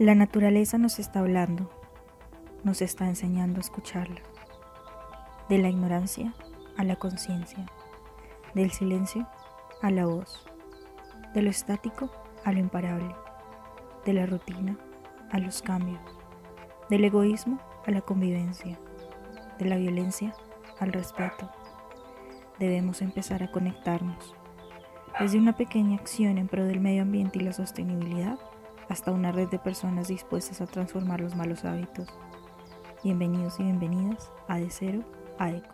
La naturaleza nos está hablando, nos está enseñando a escucharla. De la ignorancia a la conciencia, del silencio a la voz, de lo estático a lo imparable, de la rutina a los cambios, del egoísmo a la convivencia, de la violencia al respeto. Debemos empezar a conectarnos, desde una pequeña acción en pro del medio ambiente y la sostenibilidad hasta una red de personas dispuestas a transformar los malos hábitos. Bienvenidos y bienvenidas a De Cero a Eco.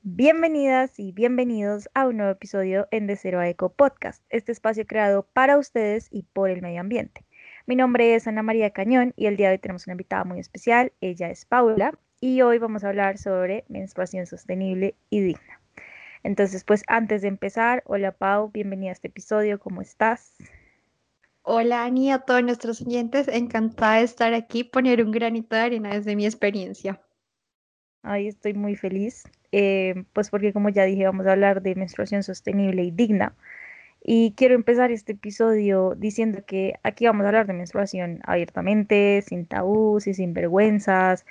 Bienvenidas y bienvenidos a un nuevo episodio en De Cero a Eco Podcast, este espacio creado para ustedes y por el medio ambiente. Mi nombre es Ana María Cañón y el día de hoy tenemos una invitada muy especial, ella es Paula y hoy vamos a hablar sobre menstruación sostenible y digna. Entonces, pues antes de empezar, hola Pau, bienvenida a este episodio, ¿cómo estás? Hola Ani, a todos nuestros oyentes, encantada de estar aquí, poner un granito de arena desde mi experiencia. Ay, estoy muy feliz, eh, pues porque como ya dije, vamos a hablar de menstruación sostenible y digna. Y quiero empezar este episodio diciendo que aquí vamos a hablar de menstruación abiertamente, sin tabús y sin vergüenzas.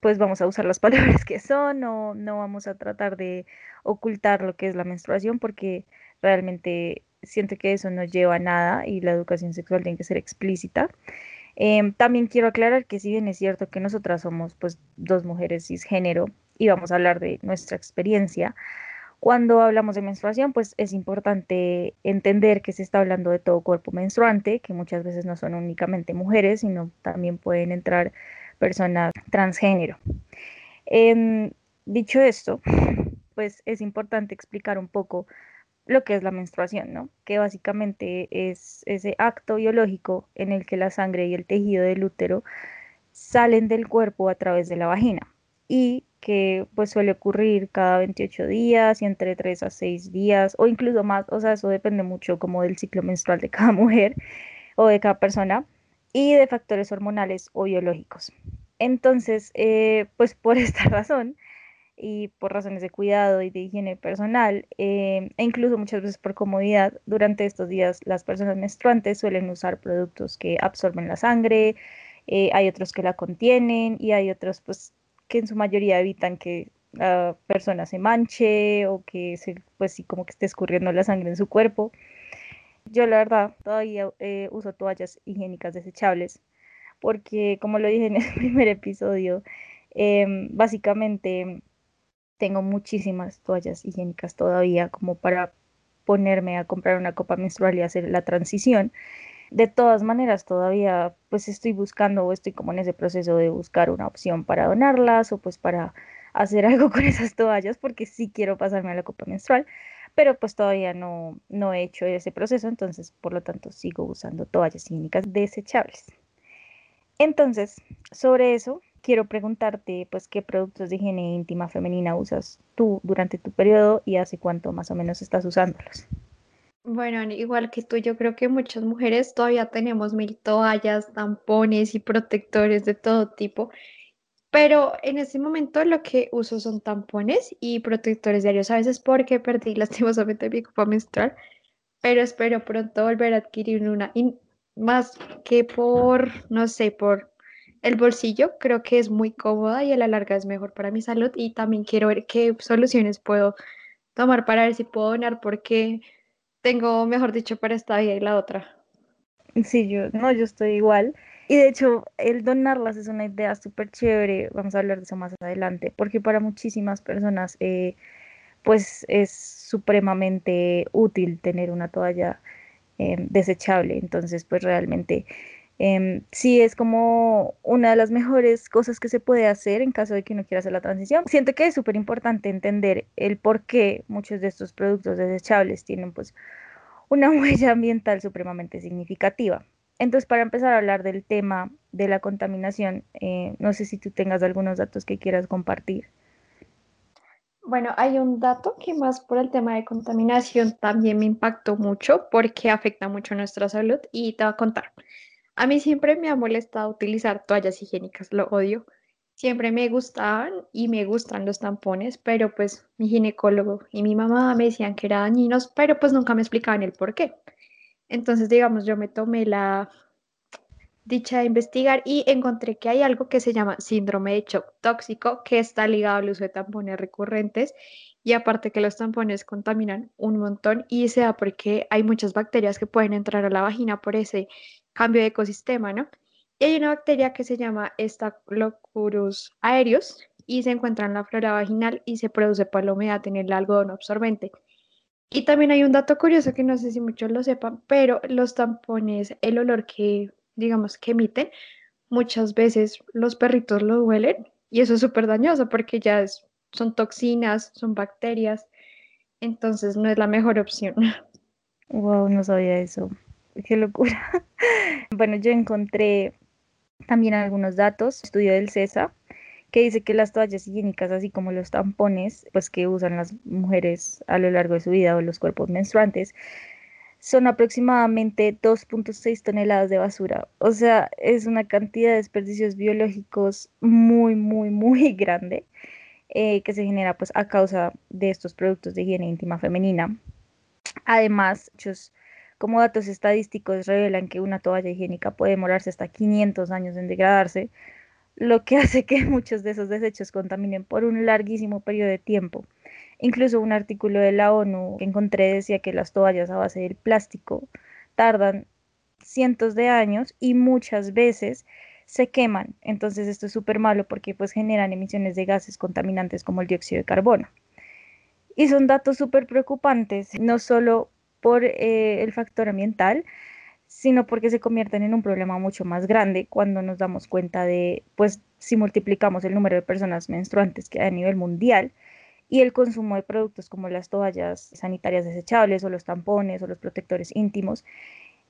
Pues vamos a usar las palabras que son, no, no vamos a tratar de ocultar lo que es la menstruación porque realmente siento que eso no lleva a nada y la educación sexual tiene que ser explícita. Em, también quiero aclarar que si bien es cierto que nosotras somos pues dos mujeres cisgénero y vamos a hablar de nuestra experiencia, cuando hablamos de menstruación pues es importante entender que se está hablando de todo cuerpo menstruante, que muchas veces no son únicamente mujeres, sino también pueden entrar personas transgénero. Em, dicho esto, pues es importante explicar un poco lo que es la menstruación, ¿no? Que básicamente es ese acto biológico en el que la sangre y el tejido del útero salen del cuerpo a través de la vagina y que pues suele ocurrir cada 28 días y entre 3 a 6 días o incluso más, o sea, eso depende mucho como del ciclo menstrual de cada mujer o de cada persona y de factores hormonales o biológicos. Entonces, eh, pues por esta razón, y por razones de cuidado y de higiene personal, eh, e incluso muchas veces por comodidad, durante estos días las personas menstruantes suelen usar productos que absorben la sangre, eh, hay otros que la contienen y hay otros pues que en su mayoría evitan que la persona se manche o que se, pues sí, como que esté escurriendo la sangre en su cuerpo. Yo la verdad todavía eh, uso toallas higiénicas desechables porque como lo dije en el primer episodio, em, básicamente tengo muchísimas toallas higiénicas todavía como para ponerme a comprar una copa menstrual y hacer la transición. De todas maneras, todavía pues estoy buscando o estoy como en ese proceso de buscar una opción para donarlas o pues para hacer algo con esas toallas porque sí quiero pasarme a la copa menstrual, pero pues todavía no, no he hecho ese proceso, entonces por lo tanto sigo usando toallas higiénicas desechables. Entonces, sobre eso, quiero preguntarte, pues, qué productos de higiene íntima femenina usas tú durante tu periodo y hace cuánto más o menos estás usándolos. Bueno, igual que tú, yo creo que muchas mujeres todavía tenemos mil toallas, tampones y protectores de todo tipo, pero en este momento lo que uso son tampones y protectores diarios, a veces porque perdí lastimosamente mi copa menstrual, pero espero pronto volver a adquirir una, más que por, no sé, por el bolsillo creo que es muy cómoda y a la larga es mejor para mi salud y también quiero ver qué soluciones puedo tomar para ver si puedo donar porque tengo, mejor dicho, para esta vida y la otra. Sí, yo no, yo estoy igual. Y de hecho, el donarlas es una idea súper chévere, vamos a hablar de eso más adelante, porque para muchísimas personas, eh, pues es supremamente útil tener una toalla eh, desechable. Entonces, pues realmente Em, sí, es como una de las mejores cosas que se puede hacer en caso de que uno quiera hacer la transición. Siento que es súper importante entender el por qué muchos de estos productos desechables tienen pues una huella ambiental supremamente significativa. Entonces, para empezar a hablar del tema de la contaminación, eh, no sé si tú tengas algunos datos que quieras compartir. Bueno, hay un dato que más por el tema de contaminación también me impactó mucho porque afecta mucho nuestra salud y te voy a contar. A mí siempre me ha molestado utilizar toallas higiénicas, lo odio. Siempre me gustaban y me gustan los tampones, pero pues mi ginecólogo y mi mamá me decían que eran dañinos, pero pues nunca me explicaban el por qué. Entonces, digamos, yo me tomé la, dicha de investigar y encontré que hay algo que se llama síndrome de shock tóxico que está ligado al uso de tampones recurrentes y aparte que los tampones contaminan un montón y se da porque hay muchas bacterias que pueden entrar a la vagina por ese cambio de ecosistema, ¿no? Y hay una bacteria que se llama Staphylococcus aureus y se encuentra en la flora vaginal y se produce por la humedad en el algodón absorbente. Y también hay un dato curioso que no sé si muchos lo sepan, pero los tampones, el olor que, digamos, que emiten, muchas veces los perritos lo huelen y eso es súper dañoso porque ya son toxinas, son bacterias, entonces no es la mejor opción. Wow, no sabía eso. Qué locura. Bueno, yo encontré también algunos datos, estudio del CESA, que dice que las toallas higiénicas, así como los tampones, pues que usan las mujeres a lo largo de su vida o los cuerpos menstruantes, son aproximadamente 2.6 toneladas de basura. O sea, es una cantidad de desperdicios biológicos muy, muy, muy grande eh, que se genera pues a causa de estos productos de higiene íntima femenina. Además, muchos como datos estadísticos revelan que una toalla higiénica puede demorarse hasta 500 años en degradarse, lo que hace que muchos de esos desechos contaminen por un larguísimo periodo de tiempo. Incluso un artículo de la ONU que encontré decía que las toallas a base del plástico tardan cientos de años y muchas veces se queman. Entonces esto es súper malo porque pues generan emisiones de gases contaminantes como el dióxido de carbono. Y son datos súper preocupantes, no solo por eh, el factor ambiental, sino porque se convierten en un problema mucho más grande cuando nos damos cuenta de, pues, si multiplicamos el número de personas menstruantes que hay a nivel mundial y el consumo de productos como las toallas sanitarias desechables o los tampones o los protectores íntimos,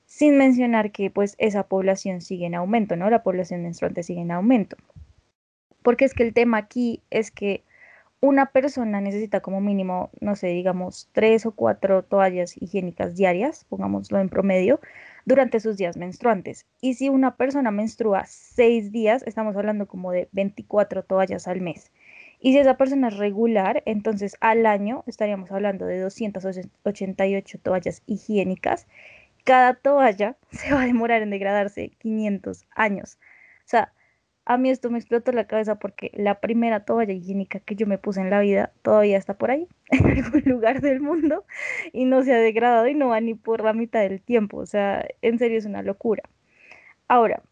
sin mencionar que pues esa población sigue en aumento, ¿no? La población menstruante sigue en aumento. Porque es que el tema aquí es que una persona necesita como mínimo, no sé, digamos, tres o cuatro toallas higiénicas diarias, pongámoslo en promedio, durante sus días menstruantes. Y si una persona menstrua seis días, estamos hablando como de 24 toallas al mes. Y si esa persona es regular, entonces al año estaríamos hablando de 288 toallas higiénicas. Cada toalla se va a demorar en degradarse 500 años. O sea, a mí esto me explotó la cabeza porque la primera toalla higiénica que yo me puse en la vida todavía está por ahí, en algún lugar del mundo, y no se ha degradado y no va ni por la mitad del tiempo. O sea, en serio es una locura. Ahora,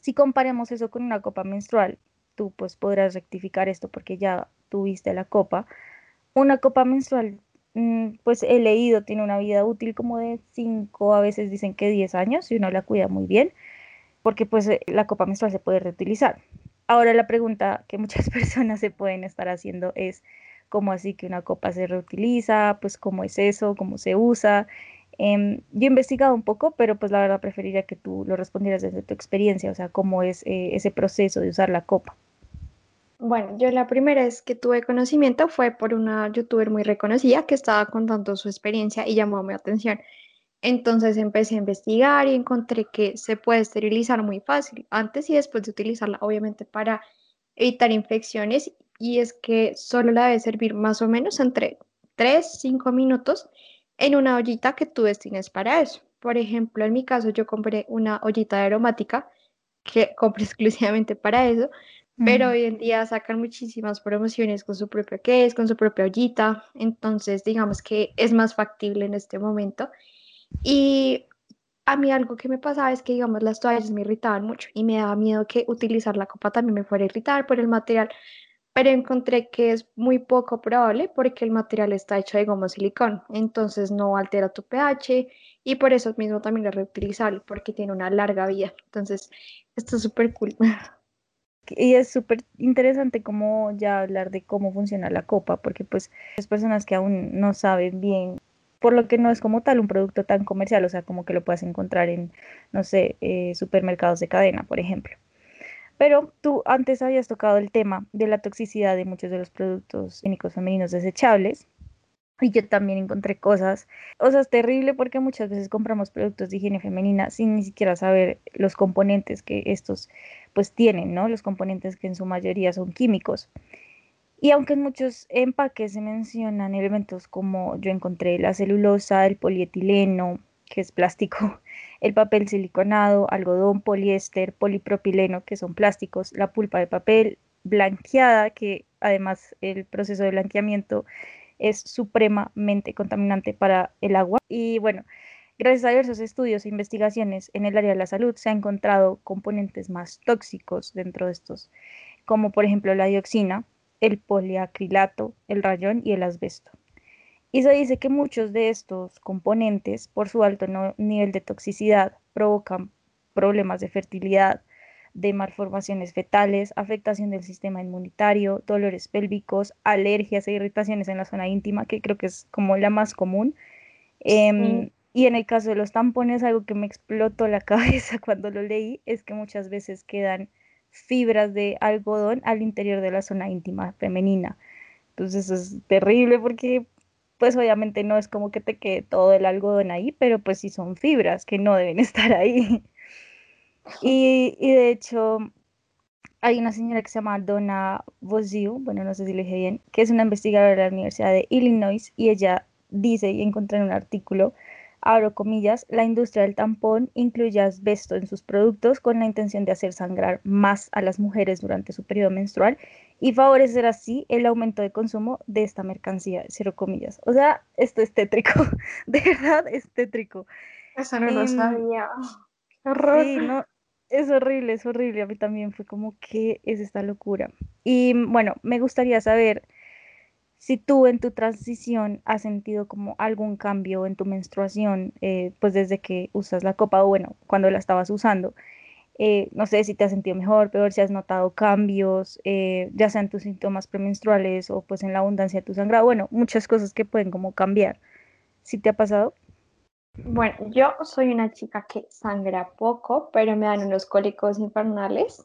si comparemos eso con una copa menstrual, tú pues podrás rectificar esto porque ya tuviste la copa. Una copa menstrual, mm, pues he leído, tiene una vida útil como de 5, a veces dicen que 10 años, si uno la cuida muy bien porque pues eh, la copa menstrual se puede reutilizar. Ahora la pregunta que muchas personas se pueden estar haciendo es cómo así que una copa se reutiliza, pues cómo es eso, cómo se usa. Em, yo he investigado un poco, pero pues la verdad preferiría que tú lo respondieras desde tu experiencia, o sea, cómo es eh, ese proceso de usar la copa. Bueno, yo la primera vez que tuve conocimiento fue por una youtuber muy reconocida que estaba contando su experiencia y llamó mi atención. Entonces empecé a investigar y encontré que se puede esterilizar muy fácil, antes y después de utilizarla, obviamente para evitar infecciones. Y es que solo la debe servir más o menos entre 3, 5 minutos en una ollita que tú destines para eso. Por ejemplo, en mi caso yo compré una ollita aromática que compré exclusivamente para eso, pero hoy en día sacan muchísimas promociones con su propio case, con su propia ollita, entonces digamos que es más factible en este momento y a mí algo que me pasaba es que, digamos, las toallas me irritaban mucho y me daba miedo que utilizar la copa también me fuera a irritar por el material, pero encontré que es muy poco probable porque el material está hecho de goma silicón, entonces no altera tu pH y por eso mismo también es reutilizable porque tiene una larga vida. Entonces, esto es súper cool. Y es súper interesante como ya hablar de cómo funciona la copa, porque pues las personas que aún no saben bien por lo que no es como tal un producto tan comercial, o sea, como que lo puedas encontrar en, no sé, eh, supermercados de cadena, por ejemplo. Pero tú antes habías tocado el tema de la toxicidad de muchos de los productos químicos femeninos desechables. Y yo también encontré cosas, o sea, es terrible porque muchas veces compramos productos de higiene femenina sin ni siquiera saber los componentes que estos pues tienen, ¿no? Los componentes que en su mayoría son químicos. Y aunque en muchos empaques se mencionan elementos como yo encontré la celulosa, el polietileno, que es plástico, el papel siliconado, algodón, poliéster, polipropileno, que son plásticos, la pulpa de papel blanqueada, que además el proceso de blanqueamiento es supremamente contaminante para el agua. Y bueno, gracias a diversos estudios e investigaciones en el área de la salud se han encontrado componentes más tóxicos dentro de estos, como por ejemplo la dioxina, el poliacrilato, el rayón y el asbesto. Y se dice que muchos de estos componentes, por su alto nivel de toxicidad, provocan problemas de fertilidad, de malformaciones fetales, afectación del sistema inmunitario, dolores pélvicos, alergias e irritaciones en la zona íntima, que creo que es como la más común. Em, y en el caso de los tampones, algo que me explotó la cabeza cuando lo leí es que muchas veces quedan fibras de algodón al interior de la zona íntima femenina. Entonces es terrible porque pues obviamente no es como que te quede todo el algodón ahí, pero pues sí son fibras que no deben estar ahí. Y, de hecho, hay una señora que se llama Donna Voziu, bueno, no sé si lo dije bien, que es una investigadora de la Universidad de Illinois y ella dice, y encontré en un artículo, abro comillas, la industria del tampón incluye asbesto en sus productos con la intención de hacer sangrar más a las mujeres durante su periodo menstrual y favorecer así el aumento de consumo de esta mercancía, cero comillas. O sea, esto es tétrico, de verdad es tétrico. Eso no lo em. Sí, no, es horrible, es horrible. A mí también fue como, ¿qué es esta locura? Y bueno, me gustaría saber si tú en tu transición has sentido como algún cambio en tu menstruación, eh, pues desde que usas la copa o bueno, cuando la estabas usando. Eh, no sé si te has sentido mejor, peor, si has notado cambios, eh, ya sean tus síntomas premenstruales o pues en la abundancia de tu sangrado, bueno, muchas cosas que pueden como cambiar. ¿Sí te ha pasado? Bueno, yo soy una chica que sangra poco, pero me dan unos cólicos infernales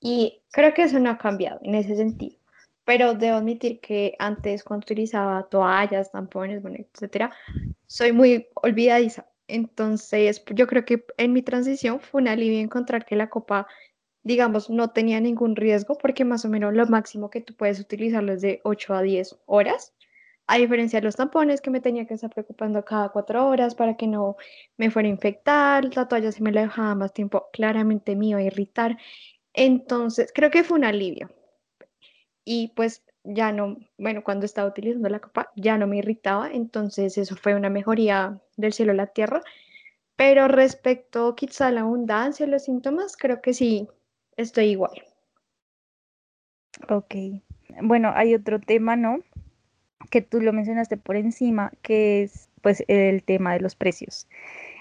y creo que eso no ha cambiado en ese sentido. Pero debo admitir que antes cuando utilizaba toallas, tampones, bueno, etcétera, soy muy olvidadiza. Entonces, yo creo que en mi transición fue un alivio encontrar que la copa, digamos, no tenía ningún riesgo porque más o menos lo máximo que tú puedes utilizarlo es de 8 a 10 horas. A diferencia de los tampones que me tenía que estar preocupando cada cuatro horas para que no me fuera a infectar, la toalla si me la dejaba más tiempo, claramente me iba a irritar. Entonces, creo que fue un alivio. Y pues ya no, bueno, cuando estaba utilizando la copa ya no me irritaba, entonces eso fue una mejoría del cielo a la tierra. Pero respecto quizá a la abundancia, los síntomas, creo que sí, estoy igual. Ok. Bueno, hay otro tema, ¿no? Que tú lo mencionaste por encima, que es pues el tema de los precios.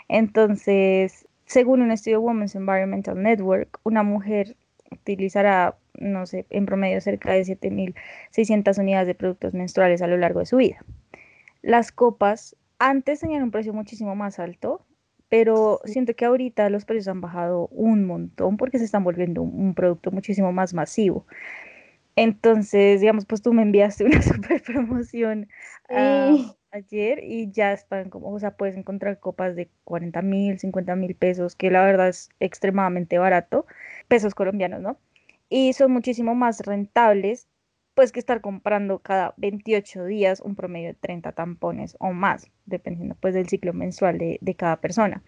Entonces, según un estudio Women's Environmental Network, una mujer utilizará no sé, en promedio cerca de 7.600 unidades de productos menstruales a lo largo de su vida. Las copas antes tenían un precio muchísimo más alto, pero siento que ahorita los precios han bajado un montón porque se están volviendo un, producto muchísimo más masivo. Entonces, digamos, pues tú me enviaste una super promoción ayer y ya están como, o sea, puedes encontrar copas de 40 mil, 50 mil pesos, que la verdad es extremadamente barato, pesos colombianos, ¿no? Y son muchísimo más rentables pues que estar comprando cada 28 días un promedio de 30 tampones o más, dependiendo pues del ciclo mensual de, cada persona.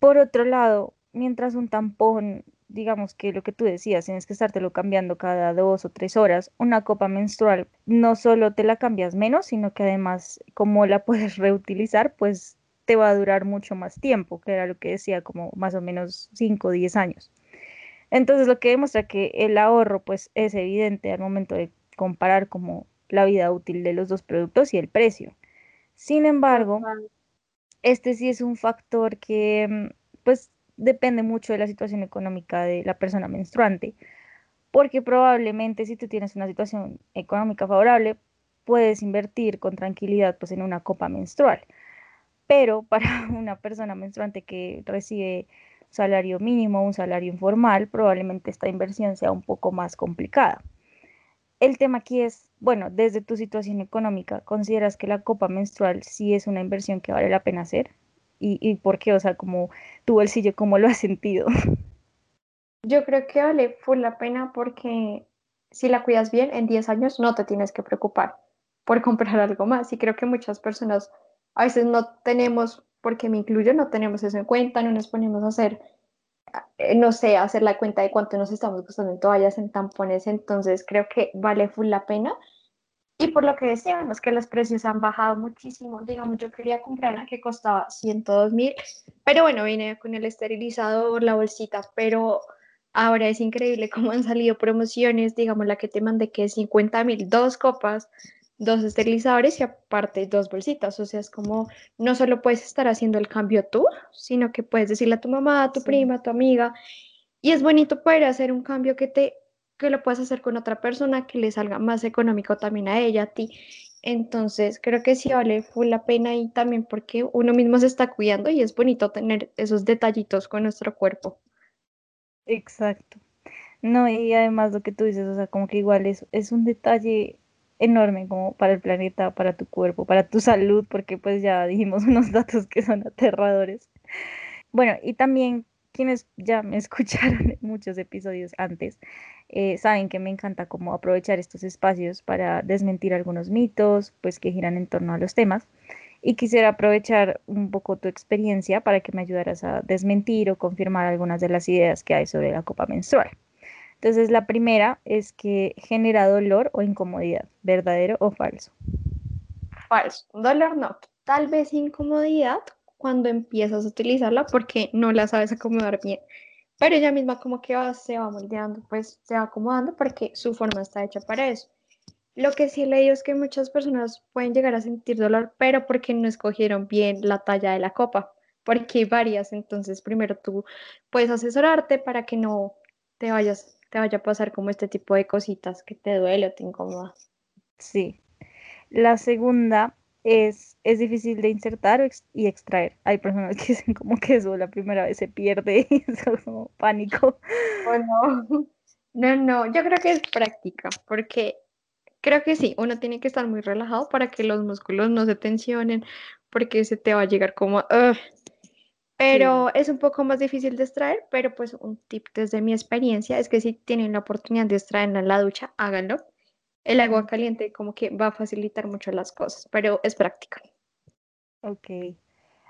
Por otro lado, mientras un tampón, digamos que lo que tú decías, tienes que estártelo cambiando cada dos o tres horas, una copa menstrual no solo te la cambias menos, sino que además como la puedes reutilizar, pues te va a durar mucho más tiempo, que era lo que decía, como más o menos 5 o 10 años. Entonces, lo que demuestra que el ahorro pues es evidente al momento de comparar como la vida útil de los dos productos y el precio. Sin embargo, este sí es un factor que mm, pues depende mucho de la situación económica de la persona menstruante, porque probablemente si tú tienes una situación económica favorable, puedes invertir con tranquilidad pues en una copa menstrual. Pero para una persona menstruante que recibe salario mínimo, un salario informal, probablemente esta inversión sea un poco más complicada. El tema aquí es, bueno, desde tu situación económica, ¿consideras que la copa menstrual sí es una inversión que vale la pena hacer? ¿Y, y por qué? O sea, como tu bolsillo, ¿cómo lo has sentido? Yo creo que vale la pena porque si la cuidas bien, en 10 años no te tienes que preocupar por comprar algo más. Y creo que muchas personas a veces no tenemos porque me incluyo, no tenemos eso en cuenta, no nos ponemos a hacer, eh, no sé, hacer la cuenta de cuánto nos estamos gastando en toallas, en tampones, entonces creo que vale full la pena. Y por lo que decíamos, que los precios han bajado muchísimo. Digamos, yo quería comprar una que costaba 102 mil, pero bueno, vine con el esterilizador, la bolsita, pero ahora es increíble cómo han salido promociones. Digamos, la que te mandé que es 50 mil, dos copas, dos esterilizadores y aparte dos bolsitas. O sea, es como no solo puedes estar haciendo el cambio tú, sino que puedes decirle a tu mamá, a tu prima, a tu amiga. Y es bonito poder hacer un cambio que te que lo puedes hacer con otra persona que le salga más económico también a ella, a ti. Entonces, creo que sí vale full la pena y también porque uno mismo se está cuidando y es bonito tener esos detallitos con nuestro cuerpo. Exacto. No, y además lo que tú dices, o sea, como que igual es, es un detalle enorme como para el planeta, para tu cuerpo, para tu salud, porque pues ya dijimos unos datos que son aterradores. Bueno, y también quienes ya me escucharon en muchos episodios antes, eh, saben que me encanta como aprovechar estos espacios para desmentir algunos mitos, pues que giran en torno a los temas. Y quisiera aprovechar un poco tu experiencia para que me ayudaras a desmentir o confirmar algunas de las ideas que hay sobre la copa menstrual. Entonces, la primera es que genera dolor o incomodidad, ¿verdadero o falso? Falso. Dolor no, tal vez incomodidad cuando empiezas a utilizarla porque no la sabes acomodar bien. Pero ella misma como que va, se va moldeando, pues se va acomodando porque su forma está hecha para eso. Lo que sí he leído es que muchas personas pueden llegar a sentir dolor, pero porque no escogieron bien la talla de la copa, porque hay varias. Entonces, primero tú puedes asesorarte para que no te vayas, te vaya a pasar como este tipo de cositas que te duele o te incomoda. Sí. La segunda es, es difícil de insertar y extraer. Hay personas que dicen como que eso la primera vez se pierde y eso es como pánico. Oh, no. No, no, yo creo que es práctica, porque creo que sí, uno tiene que estar muy relajado para que los músculos no se tensionen, porque se te va a llegar como... Pero es un poco más difícil de extraer, pero pues un tip desde mi experiencia es que si tienen la oportunidad de extraerla en la ducha, háganlo el agua caliente como que va a facilitar mucho las cosas, pero es práctica. Ok.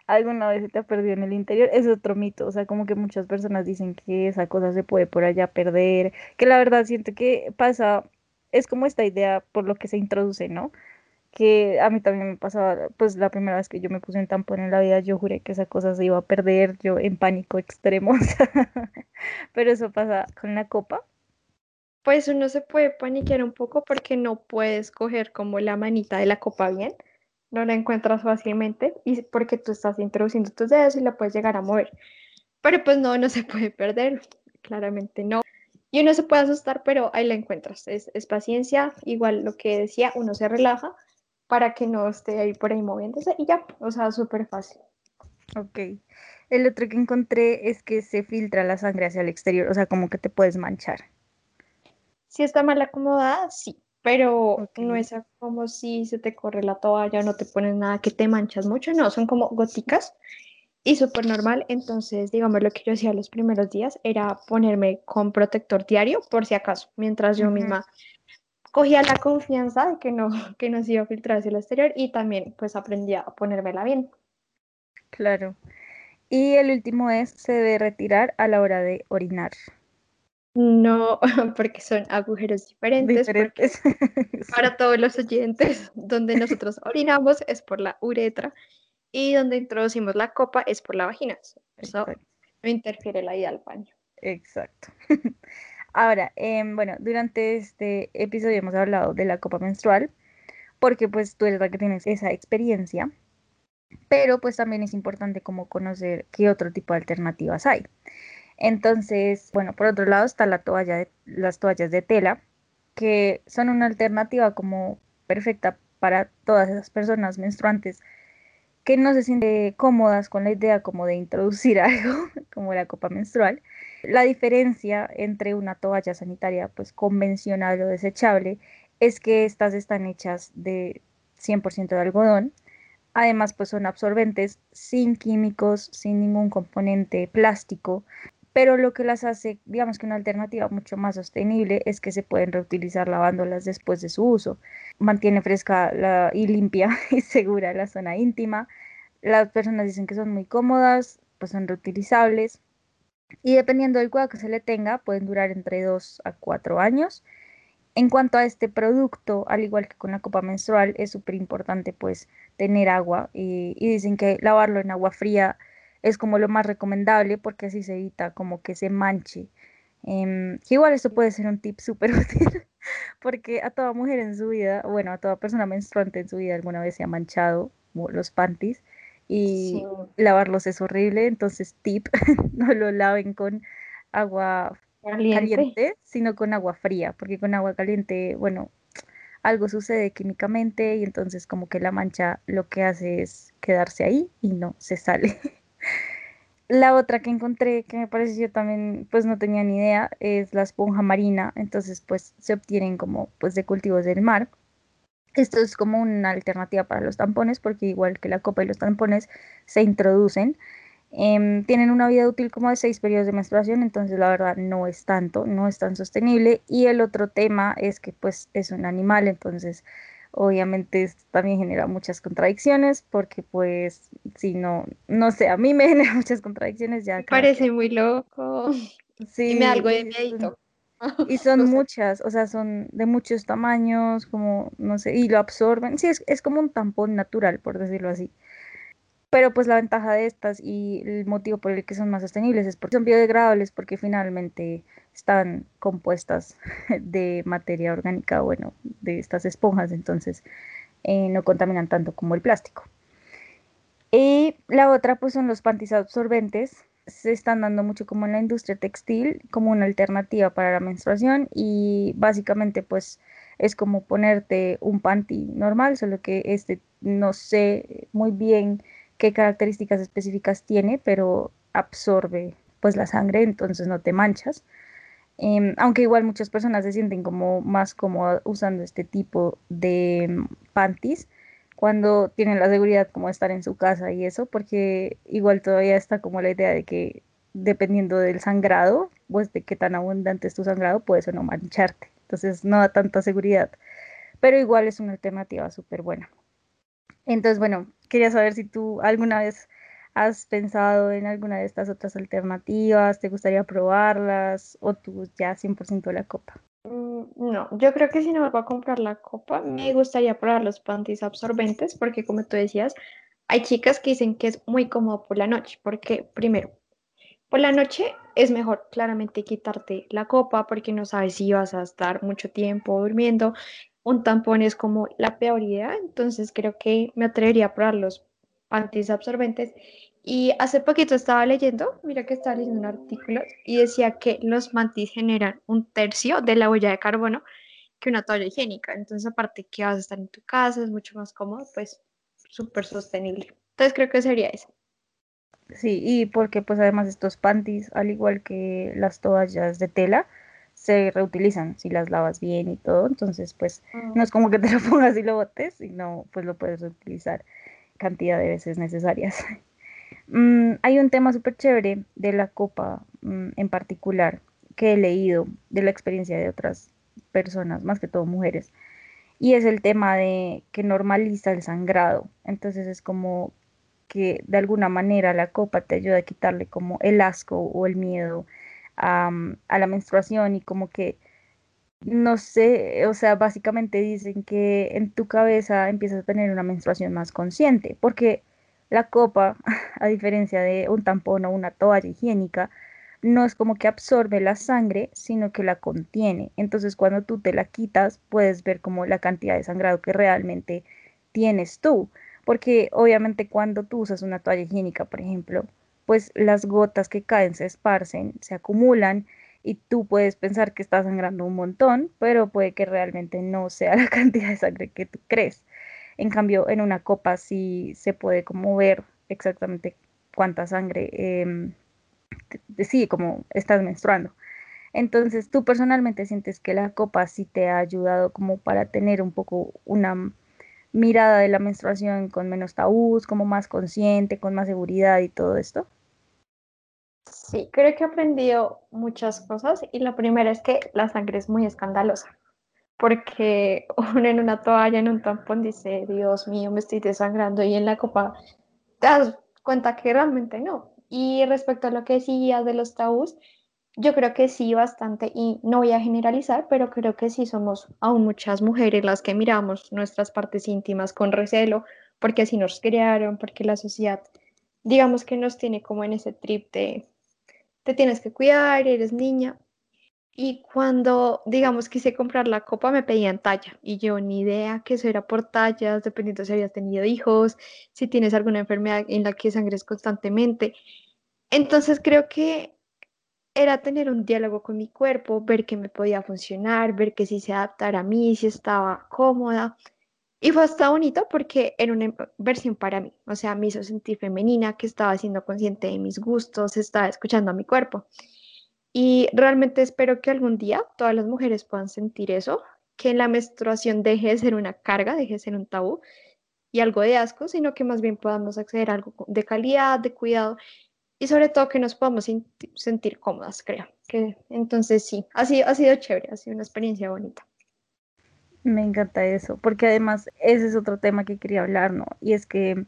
¿Alguna vez se te ha perdido en el interior? Es otro mito, o sea, como que muchas personas dicen que esa cosa se puede por allá perder, que la verdad siento que pasa, es como esta idea por lo que se introduce, ¿no? Que a mí también me pasaba, pues la primera vez que yo me puse un tampón en la vida, yo juré que esa cosa se iba a perder, yo en pánico extremo, pero eso pasa con la copa pues uno se puede paniquear un poco porque no puedes coger como la manita de la copa bien, no la encuentras fácilmente y porque tú estás introduciendo tus dedos y la puedes llegar a mover. Pero pues no, no se puede perder, claramente no. Y uno se puede asustar, pero ahí la encuentras. Es, es paciencia, igual lo que decía, uno se relaja para que no esté ahí por ahí moviéndose y ya, o sea, súper fácil. Ok. El otro que encontré es que se filtra la sangre hacia el exterior, o sea, como que te puedes manchar. Si está mal acomodada, sí, pero no es como si se te corre la toalla, no te pones nada que te manchas mucho, no, son como goticas y súper normal. Entonces, digamos, lo que yo hacía los primeros días era ponerme con protector diario por si acaso, mientras yo misma cogía la confianza de que no, que no se iba a filtrar hacia el exterior y también pues aprendía a ponérmela bien. Claro. Y el último es, se debe retirar a la hora de orinar. No, porque son agujeros diferentes. para todos los oyentes, donde nosotros orinamos es por la uretra y donde introducimos la copa es por la vagina. Eso no interfiere la ida al baño. Exacto. Ahora, em, bueno, durante este episodio hemos hablado de la copa menstrual, porque pues tú eres la que tienes esa experiencia, pero pues también es importante como conocer qué otro tipo de alternativas hay. Entonces, bueno, por otro lado está la toalla de, las toallas de tela, que son una alternativa como perfecta para todas esas personas menstruantes que no se sienten cómodas con la idea como de introducir algo como la copa menstrual. La diferencia entre una toalla sanitaria pues convencional o desechable es que estas están hechas de 100% de algodón. Además pues son absorbentes sin químicos, sin ningún componente plástico pero lo que las hace, digamos que una alternativa mucho más sostenible es que se pueden reutilizar lavándolas después de su uso. Mantiene fresca y limpia y segura la zona íntima, Las personas dicen que son muy cómodas, pues son reutilizables y dependiendo del cuidado que se le tenga, pueden durar entre 2 a 4 años. En cuanto a este producto, al igual que con la copa menstrual, es súper importante pues tener agua y, dicen que lavarlo en agua fría es como lo más recomendable porque así se evita como que se manche. Eh, igual esto puede ser un tip súper útil porque a toda mujer en su vida, bueno, a toda persona menstruante en su vida alguna vez se ha manchado los panties y sí. lavarlos es horrible, entonces tip, no lo laven con agua caliente. caliente. sino con agua fría, porque con agua caliente, bueno, algo sucede químicamente y entonces como que la mancha lo que hace es quedarse ahí y no se sale. La otra que encontré que me pareció también, pues no tenía ni idea, es la esponja marina. Entonces, pues se obtienen como pues de cultivos del mar. Esto es como una alternativa para los tampones porque igual que la copa y los tampones se introducen. Eh, tienen una vida útil como de seis periodos de menstruación, entonces la verdad no es tanto, no es tan sostenible. Y el otro tema es que pues es un animal, entonces obviamente esto también genera muchas contradicciones porque pues si no, no sé, a mí me genera muchas contradicciones ya. Me parece que... muy loco. Sí. Y me algo de miedito. Y son muchas, o sea, son de muchos tamaños, como, no sé, y lo absorben. Sí, es, es como un tampón natural, por decirlo así. Pero pues la ventaja de estas y el motivo por el que son más sostenibles es porque son biodegradables, porque finalmente están compuestas de materia orgánica, bueno, de estas esponjas, entonces eh, no contaminan tanto como el plástico. Y la otra pues son los panties absorbentes, se están dando mucho como en la industria textil, como una alternativa para la menstruación y básicamente pues es como ponerte un panty normal, solo que este no sé muy bien qué características específicas tiene, pero absorbe pues la sangre, entonces no te manchas. Eh, aunque igual muchas personas se sienten como más cómodas usando este tipo de mm, panties cuando tienen la seguridad como de estar en su casa y eso, porque igual todavía está como la idea de que dependiendo del sangrado, pues de qué tan abundante es tu sangrado, puedes o no mancharte. Entonces no da tanta seguridad, pero igual es una alternativa súper buena. Entonces, bueno, quería saber si tú alguna vez has pensado en alguna de estas otras alternativas, te gustaría probarlas o tú ya 100% la copa. Mm, no, yo creo que si no me voy a comprar la copa, me gustaría probar los panties absorbentes porque como tú decías, hay chicas que dicen que es muy cómodo por la noche, porque primero, por la noche es mejor claramente quitarte la copa porque no sabes si vas a estar mucho tiempo durmiendo un tampón es como la peor idea, entonces creo que me atrevería a probar los panties absorbentes. Y hace poquito estaba leyendo, mira que estaba leyendo un artículo y decía que los panties generan un tercio de la huella de carbono que una toalla higiénica. Entonces, aparte que vas a estar en tu casa, es mucho más cómodo, pues súper sostenible. Entonces, creo que sería eso. Sí, y porque pues además estos panties, al igual que las toallas de tela, se reutilizan si las lavas bien y todo, entonces pues mm. no es como que te lo pongas y lo botes, sino pues lo puedes reutilizar cantidad de veces necesarias. mm, hay un tema súper chévere de la copa mm, en particular que he leído de la experiencia de otras personas, más que todo mujeres, y es el tema de que normaliza el sangrado, entonces es como que de alguna manera la copa te ayuda a quitarle como el asco o el miedo a, a la menstruación y como que, no sé, o sea, básicamente dicen que en tu cabeza empiezas a tener una menstruación más consciente, porque la copa, a diferencia de un tampón o una toalla higiénica, no es como que absorbe la sangre, sino que la contiene. Entonces, cuando tú te la quitas, puedes ver como la cantidad de sangrado que realmente tienes tú. Porque obviamente cuando tú usas una toalla higiénica, por ejemplo, pues las gotas que caen se esparcen, se acumulan y tú puedes pensar que estás sangrando un montón, pero puede que realmente no sea la cantidad de sangre que tú crees. En cambio, en una copa sí se puede como ver exactamente cuánta sangre, eh, sí, como estás menstruando. Entonces, tú personalmente sientes que la copa sí te ha ayudado como para tener un poco una mirada de la menstruación con menos tabús, como más consciente, con más seguridad y todo esto. Sí, creo que he aprendido muchas cosas y la primera es que la sangre es muy escandalosa, porque uno en una toalla, en un tampón dice, Dios mío, me estoy desangrando y en la copa te das cuenta que realmente no. Y respecto a lo que decías de los tabús, yo creo que sí, bastante, y no voy a generalizar, pero creo que sí somos aún muchas mujeres las que miramos nuestras partes íntimas con recelo, porque así nos criaron, porque la sociedad, digamos que nos tiene como en ese trip de te tienes que cuidar, eres niña. Y cuando, digamos, quise comprar la copa, me pedían talla. Y yo ni idea que eso era por tallas, dependiendo si habías tenido hijos, si tienes alguna enfermedad en la que sangres constantemente. Entonces creo que era tener un diálogo con mi cuerpo, ver que me podía funcionar, ver que si se adaptara a mí, si estaba cómoda. Y fue hasta bonito porque era una versión para mí, o sea, me hizo sentir femenina, que estaba siendo consciente de mis gustos, estaba escuchando a mi cuerpo. Y realmente espero que algún día todas las mujeres puedan sentir eso, que la menstruación deje de ser una carga, deje de ser un tabú y algo de asco, sino que más bien podamos acceder a algo de calidad, de cuidado y sobre todo que nos podamos sentir cómodas, creo. Que, entonces sí, ha sido, ha sido chévere, ha sido una experiencia bonita. Me encanta eso, porque además ese es otro tema que quería hablar, ¿no? Y es que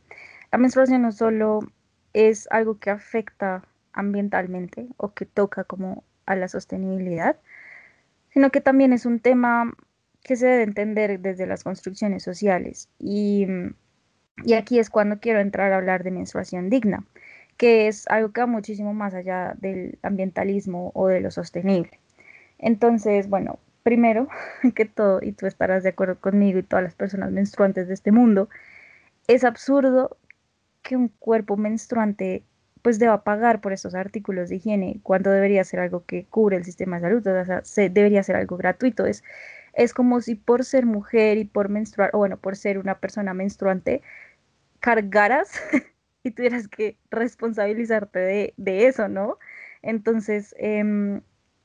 la menstruación no solo es algo que afecta ambientalmente o que toca como a la sostenibilidad, sino que también es un tema que se debe entender desde las construcciones sociales. Y, y aquí es cuando quiero entrar a hablar de menstruación digna, que es algo que va muchísimo más allá del ambientalismo o de lo sostenible. Entonces, bueno, primero que todo, y tú estarás de acuerdo conmigo y todas las personas menstruantes de este mundo, es absurdo que un cuerpo menstruante pues deba pagar por estos artículos de higiene cuando debería ser algo que cubre el sistema de salud, o sea, se, debería ser algo gratuito. Es, es como si por ser mujer y por menstruar, o bueno, por ser una persona menstruante, cargaras y tuvieras que responsabilizarte de, de eso, ¿no? Entonces, eh,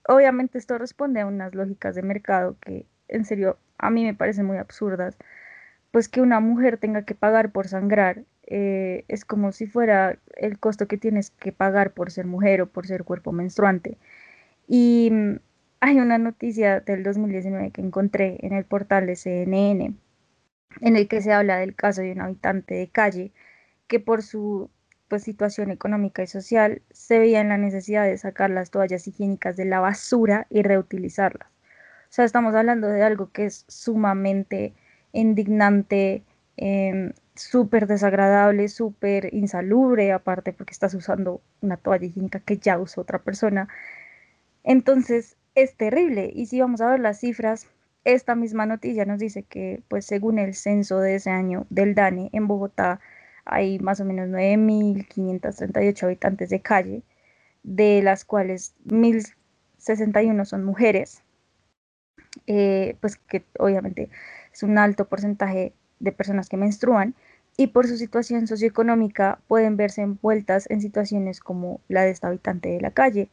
obviamente esto responde a unas lógicas de mercado que en serio a mí me parecen muy absurdas, pues que una mujer tenga que pagar por sangrar eh, es como si fuera el costo que tienes que pagar por ser mujer o por ser cuerpo menstruante. Y mm, hay una noticia del 2019 que encontré en el portal de CNN en el que se habla del caso de un habitante de calle que por su pues, situación económica y social, se veía en la necesidad de sacar las toallas higiénicas de la basura y reutilizarlas. O sea, estamos hablando de algo que es sumamente indignante, em, súper desagradable, súper insalubre, aparte porque estás usando una toalla higiénica que ya usó otra persona. Entonces, es terrible. Y si vamos a ver las cifras, esta misma noticia nos dice que, pues según el censo de ese año del DANE en Bogotá, hay más o menos 9.538 habitantes de calle, de las cuales 1.061 son mujeres, eh, pues que obviamente es un alto porcentaje de personas que menstruan y por su situación socioeconómica pueden verse envueltas en situaciones como la de esta habitante de la calle.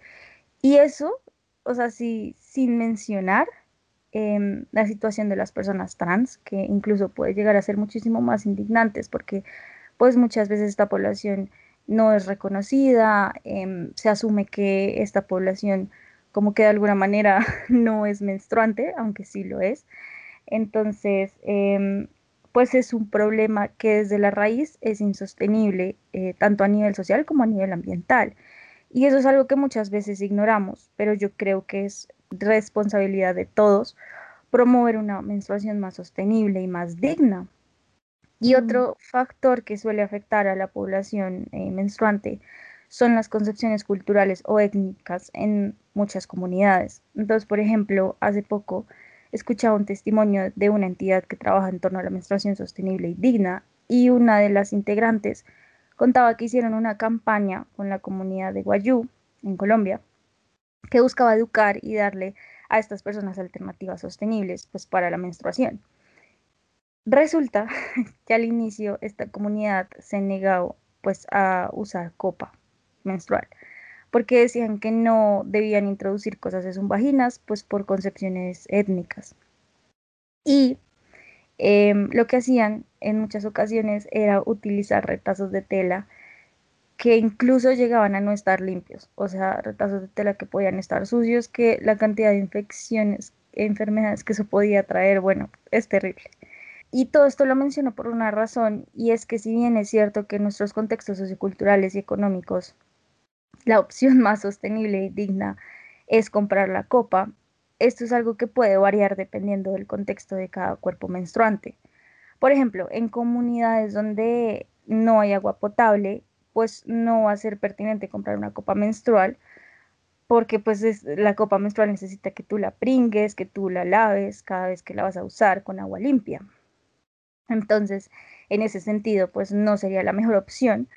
Y eso, o sea, sí, sin mencionar em, la situación de las personas trans, que incluso puede llegar a ser muchísimo más indignantes porque pues muchas veces esta población no es reconocida, em, se asume que esta población como que de alguna manera no es menstruante, aunque sí lo es. Entonces, em, pues es un problema que desde la raíz es insostenible, eh, tanto a nivel social como a nivel ambiental. Y eso es algo que muchas veces ignoramos, pero yo creo que es responsabilidad de todos promover una menstruación más sostenible y más digna. Y otro factor que suele afectar a la población eh, menstruante son las concepciones culturales o étnicas en muchas comunidades. Entonces, por ejemplo, hace poco escuchaba un testimonio de una entidad que trabaja en torno a la menstruación sostenible y digna y una de las integrantes contaba que hicieron una campaña con la comunidad de Guayú, en Colombia, que buscaba educar y darle a estas personas alternativas sostenibles pues, para la menstruación. Resulta que al inicio esta comunidad se negó pues a usar copa menstrual porque decían que no debían introducir cosas en sus vaginas pues por concepciones étnicas. Y em, lo que hacían en muchas ocasiones era utilizar retazos de tela que incluso llegaban a no estar limpios, o sea, retazos de tela que podían estar sucios, que la cantidad de infecciones, enfermedades que eso podía traer, bueno, es terrible. Y todo esto lo menciono por una razón, y es que si bien es cierto que nuestros contextos socioculturales y económicos la opción más sostenible y digna es comprar la copa, esto es algo que puede variar dependiendo del contexto de cada cuerpo menstruante. Por ejemplo, en comunidades donde no hay agua potable, pues no va a ser pertinente comprar una copa menstrual, porque pues la copa menstrual necesita que tú la pringues, que tú la laves cada vez que la vas a usar con agua limpia. Entonces, en ese sentido, pues no sería la mejor opción.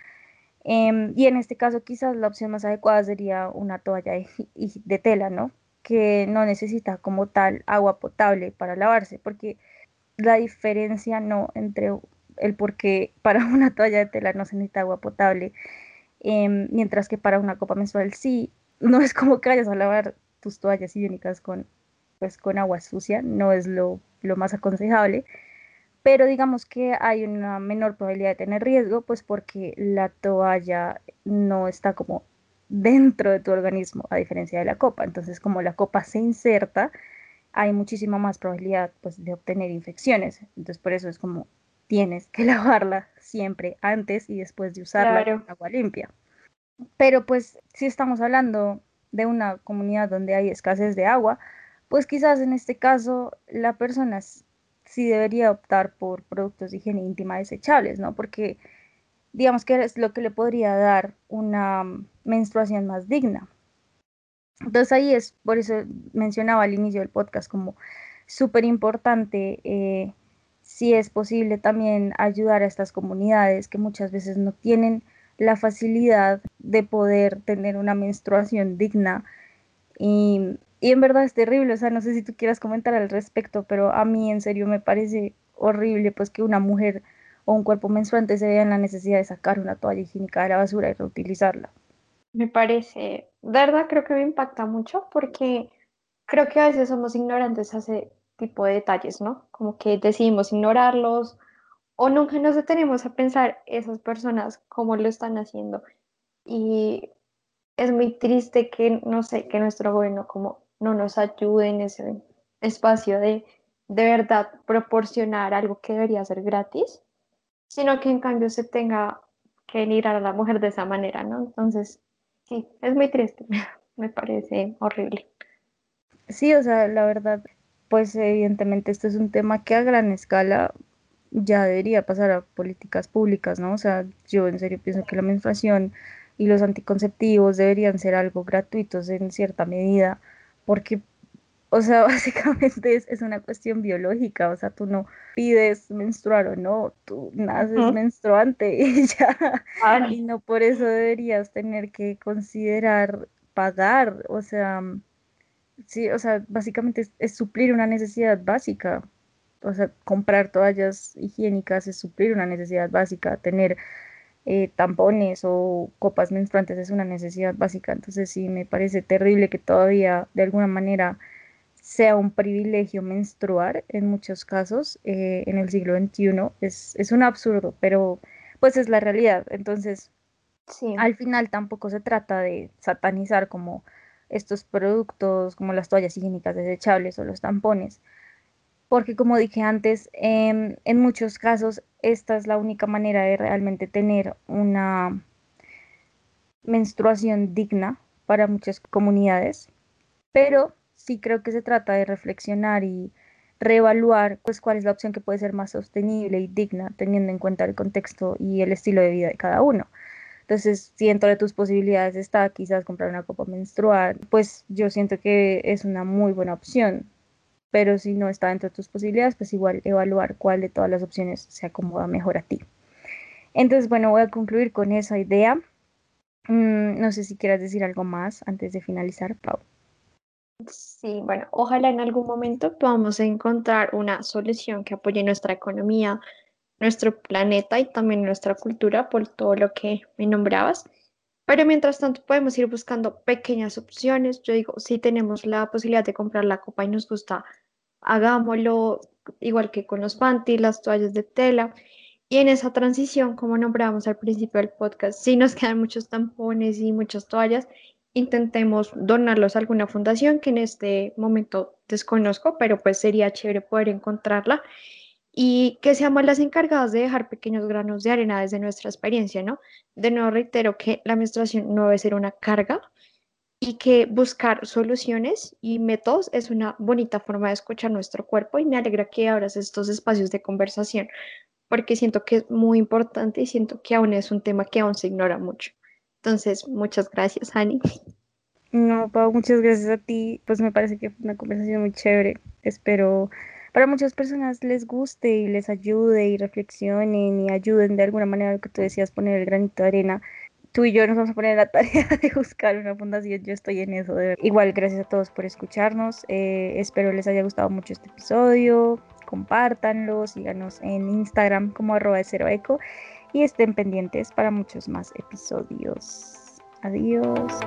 Em, y en este caso, quizás la opción más adecuada sería una toalla de, tela, ¿no? Que no necesita como tal agua potable para lavarse, porque la diferencia no entre el por qué para una toalla de tela no se necesita agua potable, em, mientras que para una copa menstrual sí, no es como que vayas a lavar tus toallas higiénicas con, pues, con agua sucia, no es lo, lo más aconsejable, pero digamos que hay una menor probabilidad de tener riesgo, pues porque la toalla no está como dentro de tu organismo, a diferencia de la copa. Entonces, como la copa se inserta, hay muchísima más probabilidad pues, de obtener infecciones. Entonces, por eso es como tienes que lavarla siempre antes y después de usarla con agua limpia. Pero pues si estamos hablando de una comunidad donde hay escasez de agua, pues quizás en este caso la persona sí debería optar por productos de higiene íntima desechables, ¿no? Porque digamos que es lo que le podría dar una menstruación más digna. Entonces ahí es, por eso mencionaba al inicio del podcast como súper importante eh, si es posible también ayudar a estas comunidades que muchas veces no tienen la facilidad de poder tener una menstruación digna. Y, en verdad es terrible, o sea, no sé si tú quieras comentar al respecto, pero a mí en serio me parece horrible pues que una mujer o un cuerpo menstruante se vea en la necesidad de sacar una toalla higiénica de la basura y reutilizarla. Me parece, de verdad creo que me impacta mucho porque creo que a veces somos ignorantes hace tipo de detalles, ¿no? Como que decidimos ignorarlos o nunca nos detenemos a pensar esas personas cómo lo están haciendo. Y es muy triste que, no sé, que nuestro gobierno como no nos ayude en ese espacio de de verdad proporcionar algo que debería ser gratis, sino que en cambio se tenga que denigrar a la mujer de esa manera, ¿no? Entonces, sí, es muy triste, me parece horrible. Sí, o sea, la verdad, pues evidentemente esto es un tema que a gran escala ya debería pasar a políticas públicas, ¿no? O sea, yo en serio pienso que la menstruación y los anticonceptivos deberían ser algo gratuitos en cierta medida, porque, o sea, básicamente es, una cuestión biológica, o sea, tú no pides menstruar o no, tú naces menstruante y ya, y no por eso deberías tener que considerar pagar, o sea, Sí, o sea, básicamente es, suplir una necesidad básica. O sea, comprar toallas higiénicas es suplir una necesidad básica. Tener eh, tampones o copas menstruantes es una necesidad básica. Entonces sí, me parece terrible que todavía de alguna manera sea un privilegio menstruar en muchos casos eh, en el siglo XXI. Es, es un absurdo, pero pues es la realidad. Entonces, sí. al final tampoco se trata de satanizar como estos productos como las toallas higiénicas desechables o los tampones. Porque como dije antes, em, en muchos casos esta es la única manera de realmente tener una menstruación digna para muchas comunidades. Pero sí creo que se trata de reflexionar y reevaluar pues cuál es la opción que puede ser más sostenible y digna teniendo en cuenta el contexto y el estilo de vida de cada uno. Entonces, si dentro de tus posibilidades está quizás comprar una copa menstrual, pues yo siento que es una muy buena opción. Pero si no está dentro de tus posibilidades, pues igual evaluar cuál de todas las opciones se acomoda mejor a ti. Entonces, bueno, voy a concluir con esa idea. Mm, no sé si quieras decir algo más antes de finalizar, Pau. Sí, bueno, ojalá en algún momento podamos encontrar una solución que apoye nuestra economía, nuestro planeta y también nuestra cultura por todo lo que me nombrabas. Pero mientras tanto podemos ir buscando pequeñas opciones. Yo digo, si tenemos la posibilidad de comprar la copa y nos gusta, hagámoslo igual que con los panties, las toallas de tela. Y en esa transición, como nombramos al principio del podcast, si nos quedan muchos tampones y muchas toallas, intentemos donarlos a alguna fundación que en este momento desconozco, pero pues sería chévere poder encontrarla y que seamos las encargadas de dejar pequeños granos de arena desde nuestra experiencia, ¿no? De nuevo reitero que la menstruación no debe ser una carga y que buscar soluciones y métodos es una bonita forma de escuchar nuestro cuerpo y me alegra que abras estos espacios de conversación porque siento que es muy importante y siento que aún es un tema que aún se ignora mucho. Entonces, muchas gracias, Ani. No, Pau, muchas gracias a ti. Pues me parece que fue una conversación muy chévere. Espero para muchas personas les guste y les ayude y reflexionen y ayuden de alguna manera lo que tú decías, poner el granito de arena. Tú y yo nos vamos a poner la tarea de buscar una fundación. Yo estoy en eso. Igual, gracias a todos por escucharnos. Eh, espero les haya gustado mucho este episodio. Compártanlo, síganos en Instagram como arroba de cero eco y estén pendientes para muchos más episodios. Adiós.